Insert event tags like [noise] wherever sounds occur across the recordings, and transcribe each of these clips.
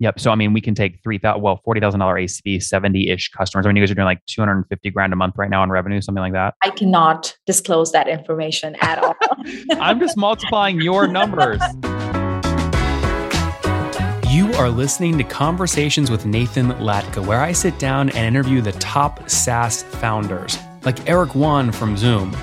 Yep. So I mean, we can take three thousand, well, forty thousand dollar ACV, seventy ish customers. I mean, you guys are doing like two hundred and fifty grand a month right now in revenue, something like that. I cannot disclose that information at all. [laughs] I'm just multiplying your numbers. You are listening to Conversations with Nathan Latka, where I sit down and interview the top SaaS founders, like Eric Yuan from Zoom.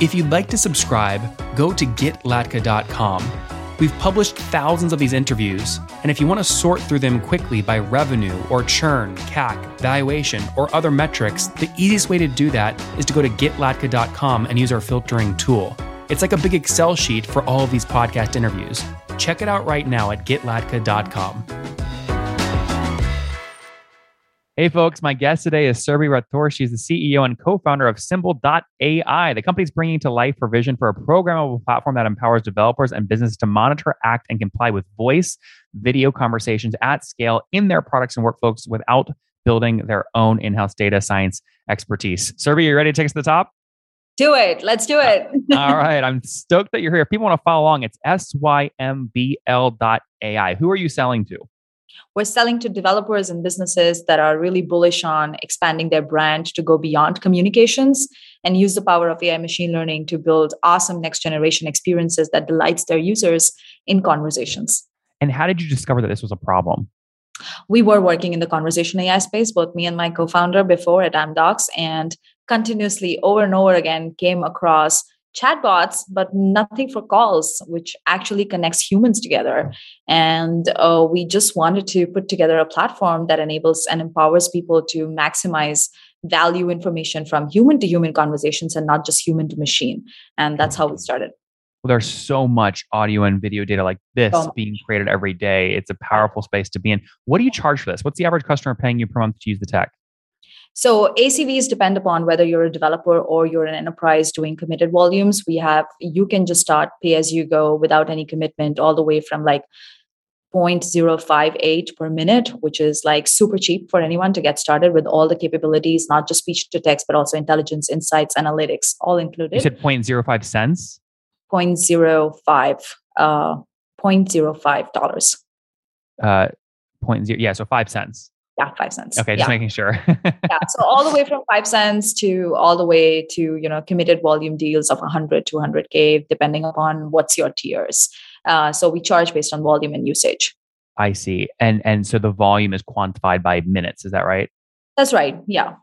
If you'd like to subscribe, go to getlatka.com We've published thousands of these interviews, and if you want to sort through them quickly by revenue or churn, CAC, valuation, or other metrics, the easiest way to do that is to go to getlatka.com and use our filtering tool. It's like a big Excel sheet for all of these podcast interviews. Check it out right now at getlatka.com. Hey, folks, my guest today is Surbhi Rathore. She's the CEO and co founder of Symbl.ai. The company's bringing to life provision for a programmable platform that empowers developers and businesses to monitor, act, and comply with voice, video conversations at scale in their products and workflows without building their own in house data science expertise. Surbhi, you ready to take us to the top? Do it. Let's do it. [laughs] All right. I'm stoked that you're here. If people want to follow along, it's symbl.ai. Who are you selling to? We're selling to developers and businesses that are really bullish on expanding their brand to go beyond communications and use the power of AI machine learning to build awesome next generation experiences that delights their users in conversations. And how did you discover that this was a problem? We were working in the conversation AI space, both me and my co-founder before at Amdocs, and continuously over and over again came across chatbots, but nothing for calls, which actually connects humans together. And uh, we just wanted to put together a platform that enables and empowers people to maximize value information from human to human conversations and not just human to machine. And that's how we started. Well, there's so much audio and video data like this oh. being created every day. It's a powerful space to be in. What do you charge for this? What's the average customer paying you per month to use the tech? So ACVs depend upon whether you're a developer or you're an enterprise doing committed volumes. We have, you can just start pay as you go without any commitment, all the way from like 0.058 per minute, which is like super cheap for anyone to get started with all the capabilities, not just speech to text, but also intelligence, insights, analytics, all included. You said 0.05 cents? 0.05, uh, 0.05 dollars. Uh, point zero, yeah, so five cents yeah five cents. Okay just yeah. making sure. [laughs] Yeah so all the way from five cents to all the way to you know committed volume deals of 100 200k depending upon what's your tiers. Uh, so we charge based on volume and usage. I see. And and so the volume is quantified by minutes is that right? That's right yeah.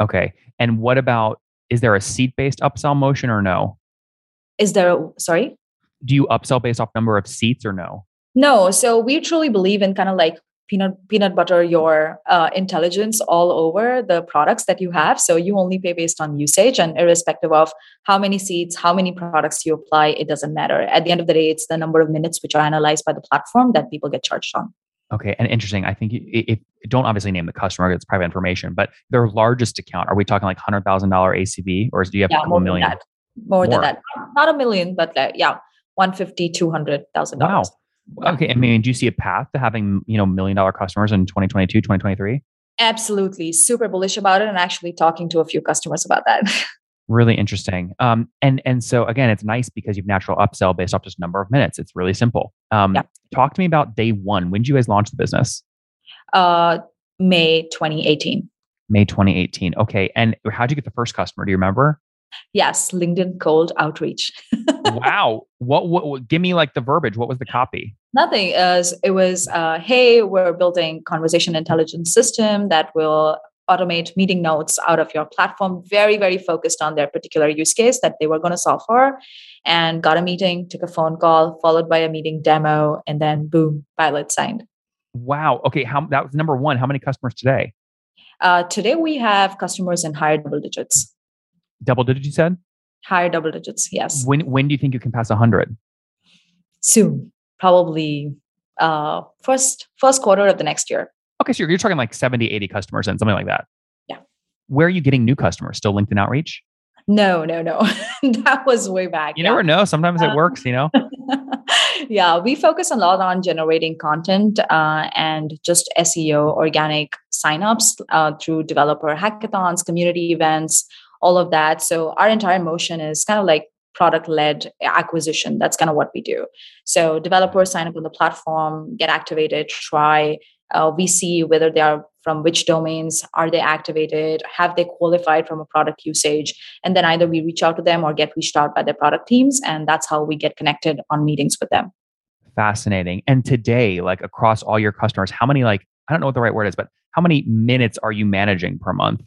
Okay and what about is there a seat based upsell motion or no? Is there a, sorry? Do you upsell based off number of seats or no? No so we truly believe in kind of like peanut peanut butter your uh, intelligence all over the products that you have. So you only pay based on usage and irrespective of how many seeds how many products you apply it doesn't matter. At the end of the day it's the number of minutes which are analyzed by the platform that people get charged on. Okay and interesting i think if don't obviously name the customer it's private information but their largest account are we talking like $100000 acv or do you have yeah, a couple million? more, more, than that. Not a million but uh, yeah 150 200000 wow Okay. I mean, do you see a path to having, you know, million dollar customers in 2022, 2023? Absolutely. Super bullish about it and actually talking to a few customers about that. [laughs] really interesting. Um, and and so again, it's nice because you've natural upsell based off just number of minutes. It's really simple. Um, yeah. talk to me about day one. When did you guys launch the business? Uh May 2018. May 2018. Okay. And how'd you get the first customer? Do you remember? Yes, LinkedIn cold outreach. [laughs] wow. What, what, what, give me like the verbiage. What was the copy? Nothing. As it was, uh, hey, we're building conversation intelligence system that will automate meeting notes out of your platform. Very, very focused on their particular use case that they were going to solve for. And got a meeting, took a phone call, followed by a meeting demo, and then boom, pilot signed. Wow. Okay. How that was number one. How many customers today? Uh, today we have customers in higher double digits. Double digits, you said? Higher double digits, yes. When when do you think you can pass 100? Soon, probably uh, first first quarter of the next year. Okay, so you're, you're talking like 70, 80 customers and something like that. Yeah. Where are you getting new customers? Still LinkedIn outreach? No, no, no. [laughs] that was way back. You yeah. never know. Sometimes it works, you know? [laughs] yeah, we focus a lot on generating content uh, and just SEO, organic signups uh, through developer hackathons, community events, all of that. So our entire motion is kind of like product led acquisition. That's kind of what we do. So developers sign up on the platform, get activated, try. Uh, we see whether they are from which domains are they activated have they qualified from a product usage and then either we reach out to them or get reached out by their product teams and that's how we get connected on meetings with them fascinating and today like across all your customers how many like i don't know what the right word is but how many minutes are you managing per month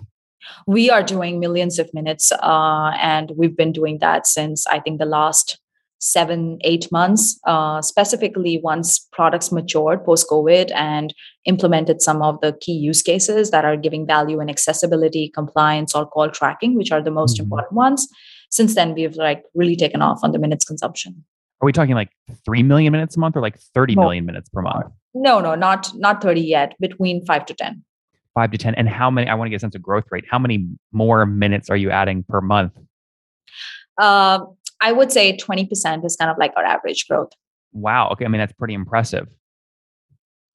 we are doing millions of minutes uh, and we've been doing that since i think the last seven eight months uh, specifically once products matured post covid and implemented some of the key use cases that are giving value in accessibility compliance or call tracking which are the most mm-hmm. important ones since then we've like really taken off on the minutes consumption are we talking like 3 million minutes a month or like thirty no. million minutes per month no no not not 30 yet between 5 to 10 5 to 10 and how many i want to get a sense of growth rate. How many more minutes are you adding per month? Uh, i would say 20% is kind of like our average growth. Wow okay i mean that's pretty impressive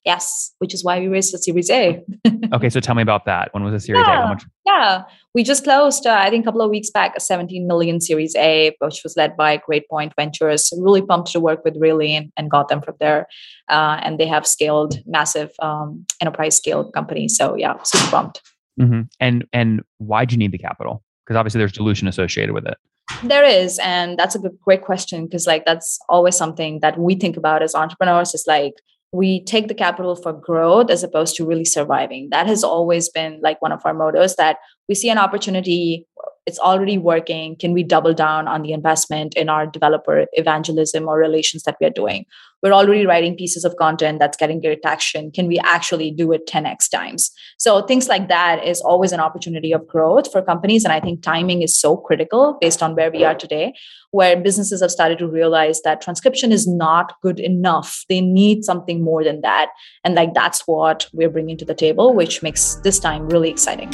Yes, which is why we raised the Series A. [laughs] okay, so tell me about that. When was the Series yeah, A? How much? Yeah, we just closed, uh, I think, a couple of weeks back, a 17 million Series A, which was led by Great Point Ventures. Really pumped to work with Really and, and got them from there. Uh, and they have scaled massive um, enterprise scale companies. So yeah, super pumped. Mm-hmm. And and why'd you need the capital? Because obviously there's dilution associated with it. There is, and that's a good, great question because like that's always something that we think about as entrepreneurs. Is like we take the capital for growth as opposed to really surviving. That has always been like one of our mottos that we see an opportunity, it's already working. Can we double down on the investment in our developer evangelism or relations that we are doing? We're already writing pieces of content that's getting great traction. Can we actually do it 10x times? So things like that is always an opportunity of growth for companies. And I think timing is so critical based on where we are today, where businesses have started to realize that transcription is not good enough. They need something more than that. And like that's what we're bringing to the table, which makes this time really exciting.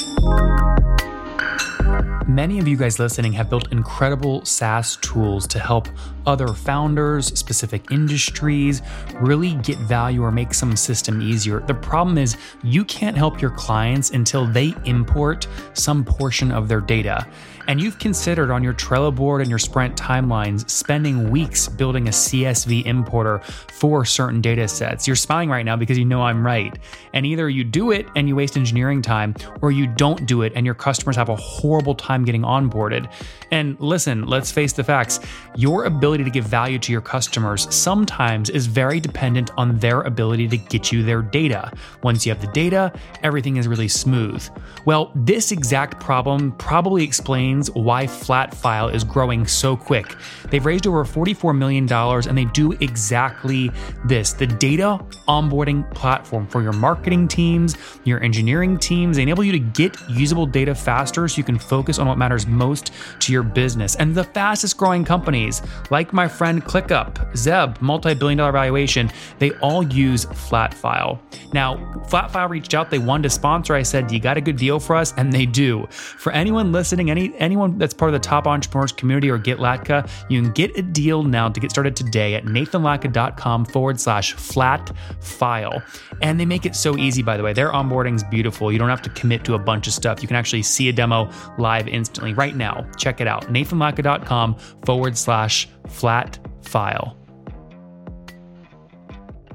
Many of you guys listening have built incredible SaaS tools to help other founders, specific industries really get value or make some system easier. The problem is you can't help your clients until they import some portion of their data and you've considered on your Trello board and your Sprint timelines spending weeks building a CSV importer for certain data sets, you're smiling right now because you know I'm right. And either you do it and you waste engineering time, or you don't do it and your customers have a horrible time getting onboarded. And listen, let's face the facts your ability to give value to your customers sometimes is very dependent on their ability to get you their data. Once you have the data, everything is really smooth. Well, this exact problem probably explains explains why Flatfile is growing so quick. They've raised over $44 million and they do exactly this the data onboarding platform for your marketing teams, your engineering teams. They enable you to get usable data faster so you can focus on what matters most to your business. And the fastest growing companies, like my friend ClickUp, Zeb, multi billion dollar valuation, they all use Flatfile. Now, Flatfile reached out, they wanted to sponsor. I said, You got a good deal for us? And they do. For anyone listening, any anyone that's part of the top entrepreneurs community or get Latka, you can get a deal now to get started today at nathanlatka.com forward slash flat file. And they make it so easy, by the way. Their onboarding is beautiful. You don't have to commit to a bunch of stuff. You can actually see a demo live instantly right now. Check it out. nathanlatka.com forward slash flat file.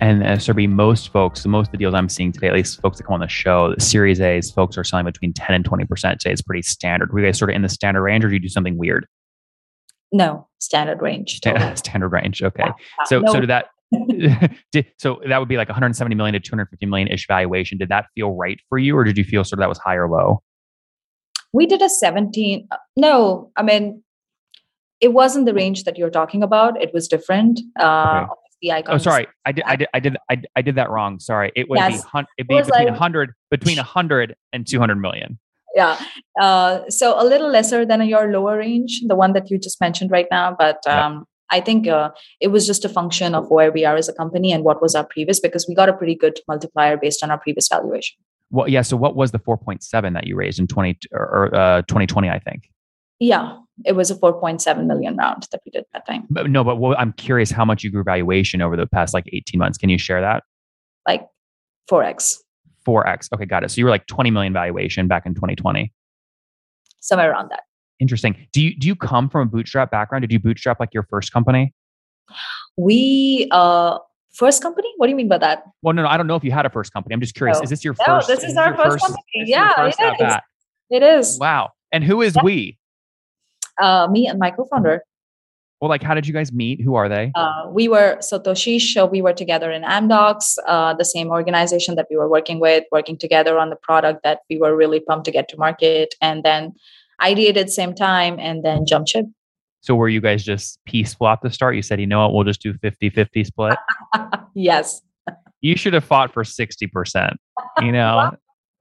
And uh, most folks, most of the deals I'm seeing today, at least folks that come on the show, the Series A's, folks are selling between 10 and 20% today. It's pretty standard. Were you guys sort of in the standard range or do you do something weird? No, standard range. [laughs] Totally. standard range. Okay. Yeah. So, no. so did that, [laughs] did, so that would be like 170 million to 250 million ish valuation. Did that feel right for you or did you feel sort of that was high or low? We did a 17. Uh, no, I mean, it wasn't the range that you're talking about. It was different. Uh, okay the icon. Oh, sorry, I did, I did, I did, I, I did that wrong. Sorry, it would yes. be, it'd be it between like, 100, between 100 and 200 million. Yeah, uh, so a little lesser than your lower range, the one that you just mentioned right now, but. Um, I think uh, it was just a function of where we are as a company and what was our previous, because we got a pretty good multiplier based on our previous valuation. Well, yeah. So, what was the 4.7 that you raised in 20 or uh, 2020? I think. Yeah, it was a 4.7 million round that we did that time. But no, but what, I'm curious how much you grew valuation over the past like 18 months. Can you share that? Like 4x. 4x. Okay, got it. So you were like 20 million valuation back in 2020. Somewhere around that. Interesting. Do you do you come from a bootstrap background? Did you bootstrap like your first company? We uh first company? What do you mean by that? Well, no, no, I don't know if you had a first company. I'm just curious. No. Is this your No, first? this is this our your first company. is Yeah, first it is. It is Wow. And who is Yeah. we? Uh me and my co-founder. Well, like, how did you guys meet? Who are they? Uh, we were so Toshish, uh, we were together in Amdocs, uh, the same organization that we were working with, working together on the product that we were really pumped to get to market, and then ideated same time, and then jumped ship. So were you guys just peaceful at the start? You said, you know what, we'll just do 50-50 split. [laughs] yes. You should have fought for 60%. You [laughs] know?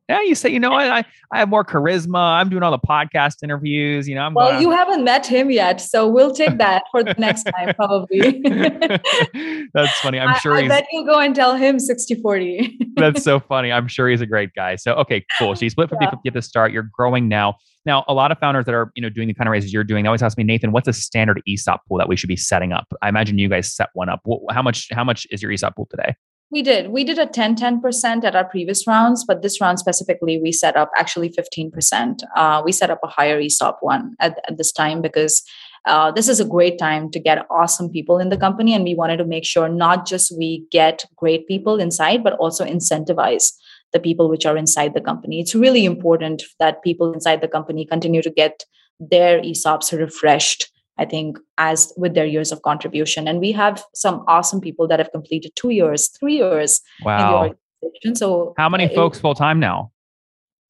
Yeah, you say, you know what, I, I have more charisma. I'm doing all the podcast interviews. You know, I'm Well, going you haven't met him yet, so we'll take that for the next time, probably. [laughs] That's funny. I'm sure I, he's bet you'll go and tell him 60 40. [laughs] That's so funny. I'm sure he's a great guy. So, okay, cool. So you split 50 Yeah. 50 at the start. You're growing now. Now, a lot of founders that are, you know, doing the kind of raises you're doing, they always ask me, Nathan, what's a standard ESOP pool that we should be setting up? I imagine you guys set one up. How much, how much is your ESOP pool today? We did. We did a 10 10% at our previous rounds, but this round specifically, we set up actually 15%. Uh, we set up a higher ESOP one at, at this time because uh, this is a great time to get awesome people in the company. And we wanted to make sure not just we get great people inside, but also incentivize the people which are inside the company. It's really important that people inside the company continue to get their ESOPs refreshed I think, as with their years of contribution. And we have some awesome people that have completed two years, three years in the Wow. organization. So How many uh, folks full time now?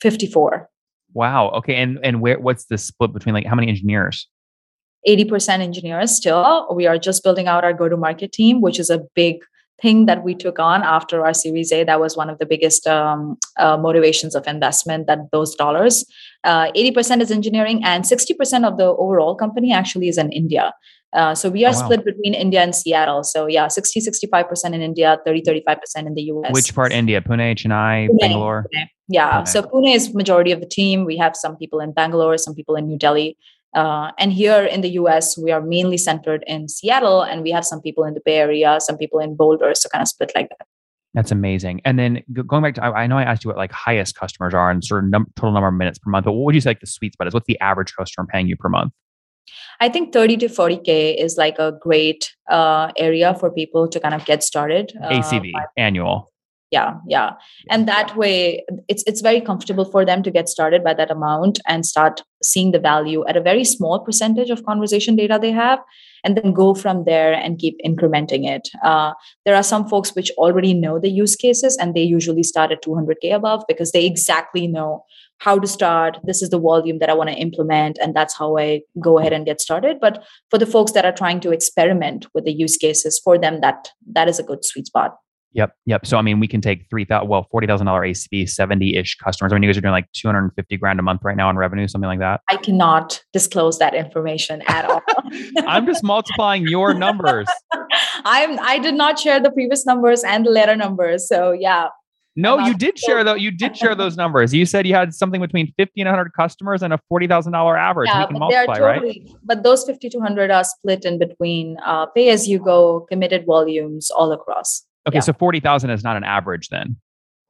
54. Wow. Okay. And and where what's the split between like how many engineers? 80% engineers still. We are just building out our go to market team, which is a big thing that we took on after our Series A. That was one of the biggest um, uh, motivations of investment, that those dollars. Uh, 80% is engineering, and 60% of the overall company actually is in India. Uh, so we are Oh, wow. split between India and Seattle. So yeah, 60, 65% in India, 30, 35% in the US. Which part? India, Pune, Chennai, Pune, Bangalore. Pune. Yeah. Pune. So Pune is majority of the team. We have some people in Bangalore, some people in New Delhi. Uh, and here in the US, we are mainly centered in Seattle, and we have some people in the Bay Area, some people in Boulder, so kind of split like that. That's amazing. And then going back to, I, I know I asked you what like highest customers are and sort of num- total number of minutes per month, but what would you say like the sweet spot is? What's the average customer paying you per month? I think 30 to 40K is like a great uh, area for people to kind of get started. uh, ACV, annual. Yeah yeah. And that way it's it's very comfortable for them to get started by that amount and start seeing the value at a very small percentage of conversation data they have and then go from there and keep incrementing it. Uh, there are some folks which already know the use cases and they usually start at 200k above because they exactly know how to start. This is the volume that i want to implement and that's how i go ahead and get started. But for the folks that are trying to experiment with the use cases for them that that is a good sweet spot Yep. Yep. So I mean, we can take three thousand, well, forty thousand dollar ACV, seventy ish customers. I mean, you guys are doing like two hundred and fifty grand a month right now in revenue, something like that. I cannot disclose that information at all. [laughs] I'm just multiplying your numbers. [laughs] I'm I did not share the previous numbers and the letter numbers. So yeah. No, you did share though. You did share those numbers. You said you had something between fifty and hundred customers and a forty thousand dollar average. yeah, we can but they are multiply, right? but those 5200 are split in between uh, pay as you go committed volumes all across. Okay, yeah. so forty thousand is not an average then.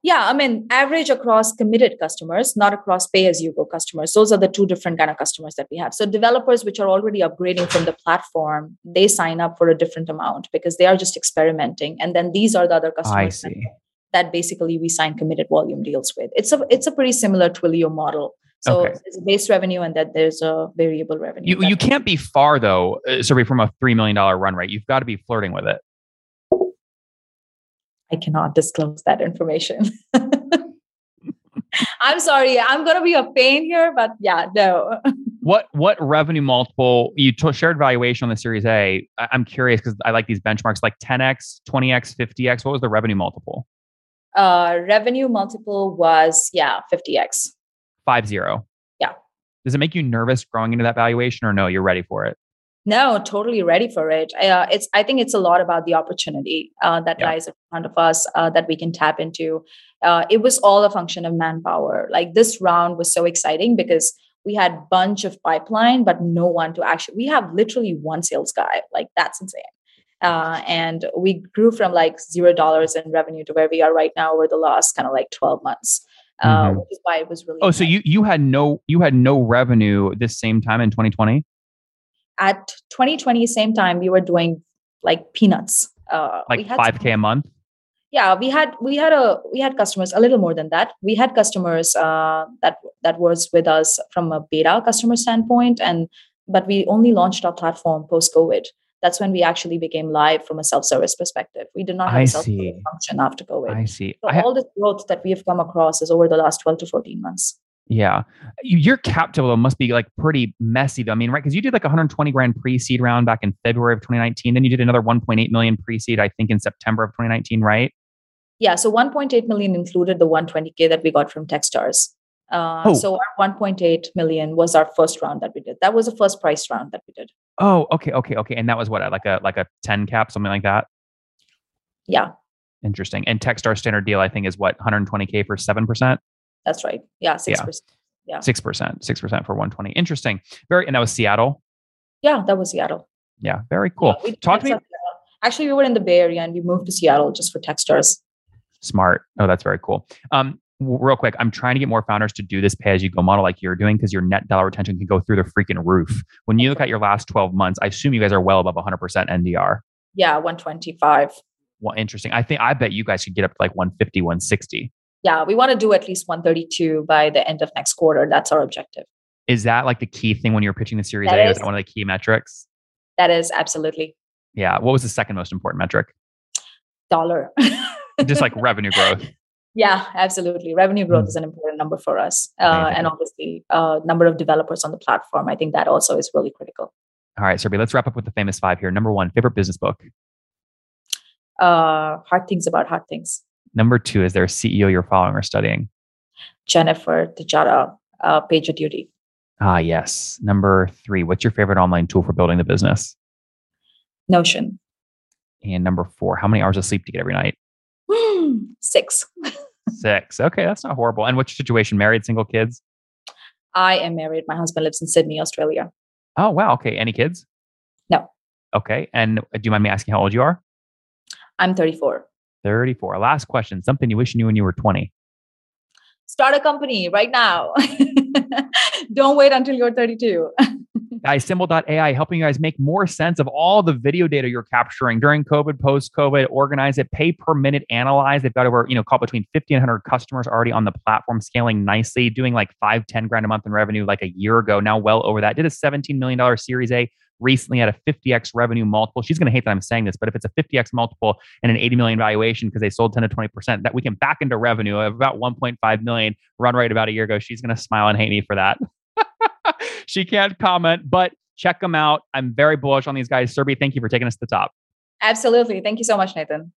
Yeah, I mean average across committed customers, not across pay as you go customers. Those are the two different kind of customers that we have. So developers which are already upgrading from the platform, they sign up for a different amount because they are just experimenting. And then these are the other customers that that basically we sign committed volume deals with. It's a it's a pretty similar Twilio model. So Okay. there's a base revenue and then there's a variable revenue. You you can't be far though, uh, Surbhi from a three million dollar run rate. You've got to be flirting with it. I cannot disclose that information. [laughs] I'm sorry. I'm gonna be a pain here, but yeah, no. [laughs] What what revenue multiple you t- shared valuation on the Series A? I- I'm curious because I like these benchmarks, like 10x, 20x, 50x. What was the revenue multiple? Uh, revenue multiple was yeah 50x. Five zero. Yeah. Does it make you nervous growing into that valuation, or no? You're ready for it. No, totally ready for it. Uh, it's I think it's a lot about the opportunity uh, that Yeah. lies in front of us uh, that we can tap into. Uh, it was all a function of manpower. Like this round was so exciting because we had bunch of pipeline, but no one to actually. We have literally one sales guy. Like that's insane. Uh, and we grew from like zero dollars in revenue to where we are right now over the last kind of like 12 months. uh, mm-hmm. which is why it was really. Oh, so you you had no you had no revenue this same time in 2020. At 2020, same time, we were doing like peanuts. Uh, like five k a month. Yeah, we had we had a we had customers a little more than that. We had customers uh, that that was with us from a beta customer standpoint, and but we only launched our platform post COVID that's when we actually became live from a self-service perspective. We did not have I a self-service function after COVID. I see. So I all this growth that we have come across is over the last 12 to 14 months. Yeah. Your cap table must be like pretty messy though. I mean, right? Because you did like 120 grand pre-seed round back in February of 2019. Then you did another 1.8 million pre-seed, I think, in September of 2019, right? Yeah. So 1.8 million included the 120K that we got from Techstars. Uh, oh. So our 1.8 million was our first round that we did. That was the first price round that we did. Oh, okay, okay, okay. And that was what like a like a 10 cap, something like that. Yeah. Interesting. And Techstar standard deal, I think, is what 120k for seven percent. That's right. Yeah, six percent. Yeah, six percent, six percent for 120. Interesting. Very, and that was Seattle. Yeah, that was Seattle. Yeah, very cool. Yeah, Talk to me. Actually, we were in the Bay Area and we moved to Seattle just for Techstars. Smart. Oh, that's very cool. Um, real quick, I'm trying to get more founders to do this pay as you go model like you're doing because your net dollar retention can go through the freaking roof. When you look at your last 12 months, I assume you guys are well above 100% NDR. Yeah, 125. Well, interesting. I think I bet you guys could get up to like 150, 160. Yeah, we want to do at least 132 by the end of next quarter. That's our objective. Is that like the key thing when you're pitching the Series that A? Is, is that one of the key metrics? That is absolutely. Yeah. What was the second most important metric? Dollar. Just like [laughs] revenue growth. Yeah, absolutely. Revenue growth mm. is an important number for us. Uh, and obviously, uh, number of developers on the platform. I think that also is really critical. All right, Surbhi, let's wrap up with the famous five here. Number one, favorite business book? Uh, hard Things About Hard Things. Number two, is there a CEO you're following or studying? Jennifer Tejada, uh, PagerDuty. Ah, yes. Number three, what's your favorite online tool for building the business? Notion. And number four, how many hours of sleep do you get every night? [gasps] Six. Six. Okay, that's not horrible. And what's your situation? Married, single, kids? I am married. My husband lives in Sydney, Australia. Oh, wow. Okay. Any kids? No. Okay. And uh, do you mind me asking how old you are? I'm 34. 34. Last question. Something you wish you knew when you were 20. Start a company right now. [laughs] Don't wait until you're 32. [laughs] guys, Symbl.ai helping you guys make more sense of all the video data you're capturing during COVID, post COVID, organize it, pay per minute, analyze. They've got over, you know, call between 50 and 100 customers already on the platform, scaling nicely, doing like five, 10 grand a month in revenue like a year ago, now well over that. Did a $17 million series A recently at a 50x revenue multiple. She's going to hate that I'm saying this, but if it's a 50x multiple and an 80 million valuation because they sold 10 to 20%, that we can back into revenue of about 1.5 million run rate about a year ago. She's going to smile and hate me for that. [laughs] she can't comment, but check them out. I'm very bullish on these guys. Surbhi, thank you for taking us to the top. Absolutely. Thank you so much, Nathan.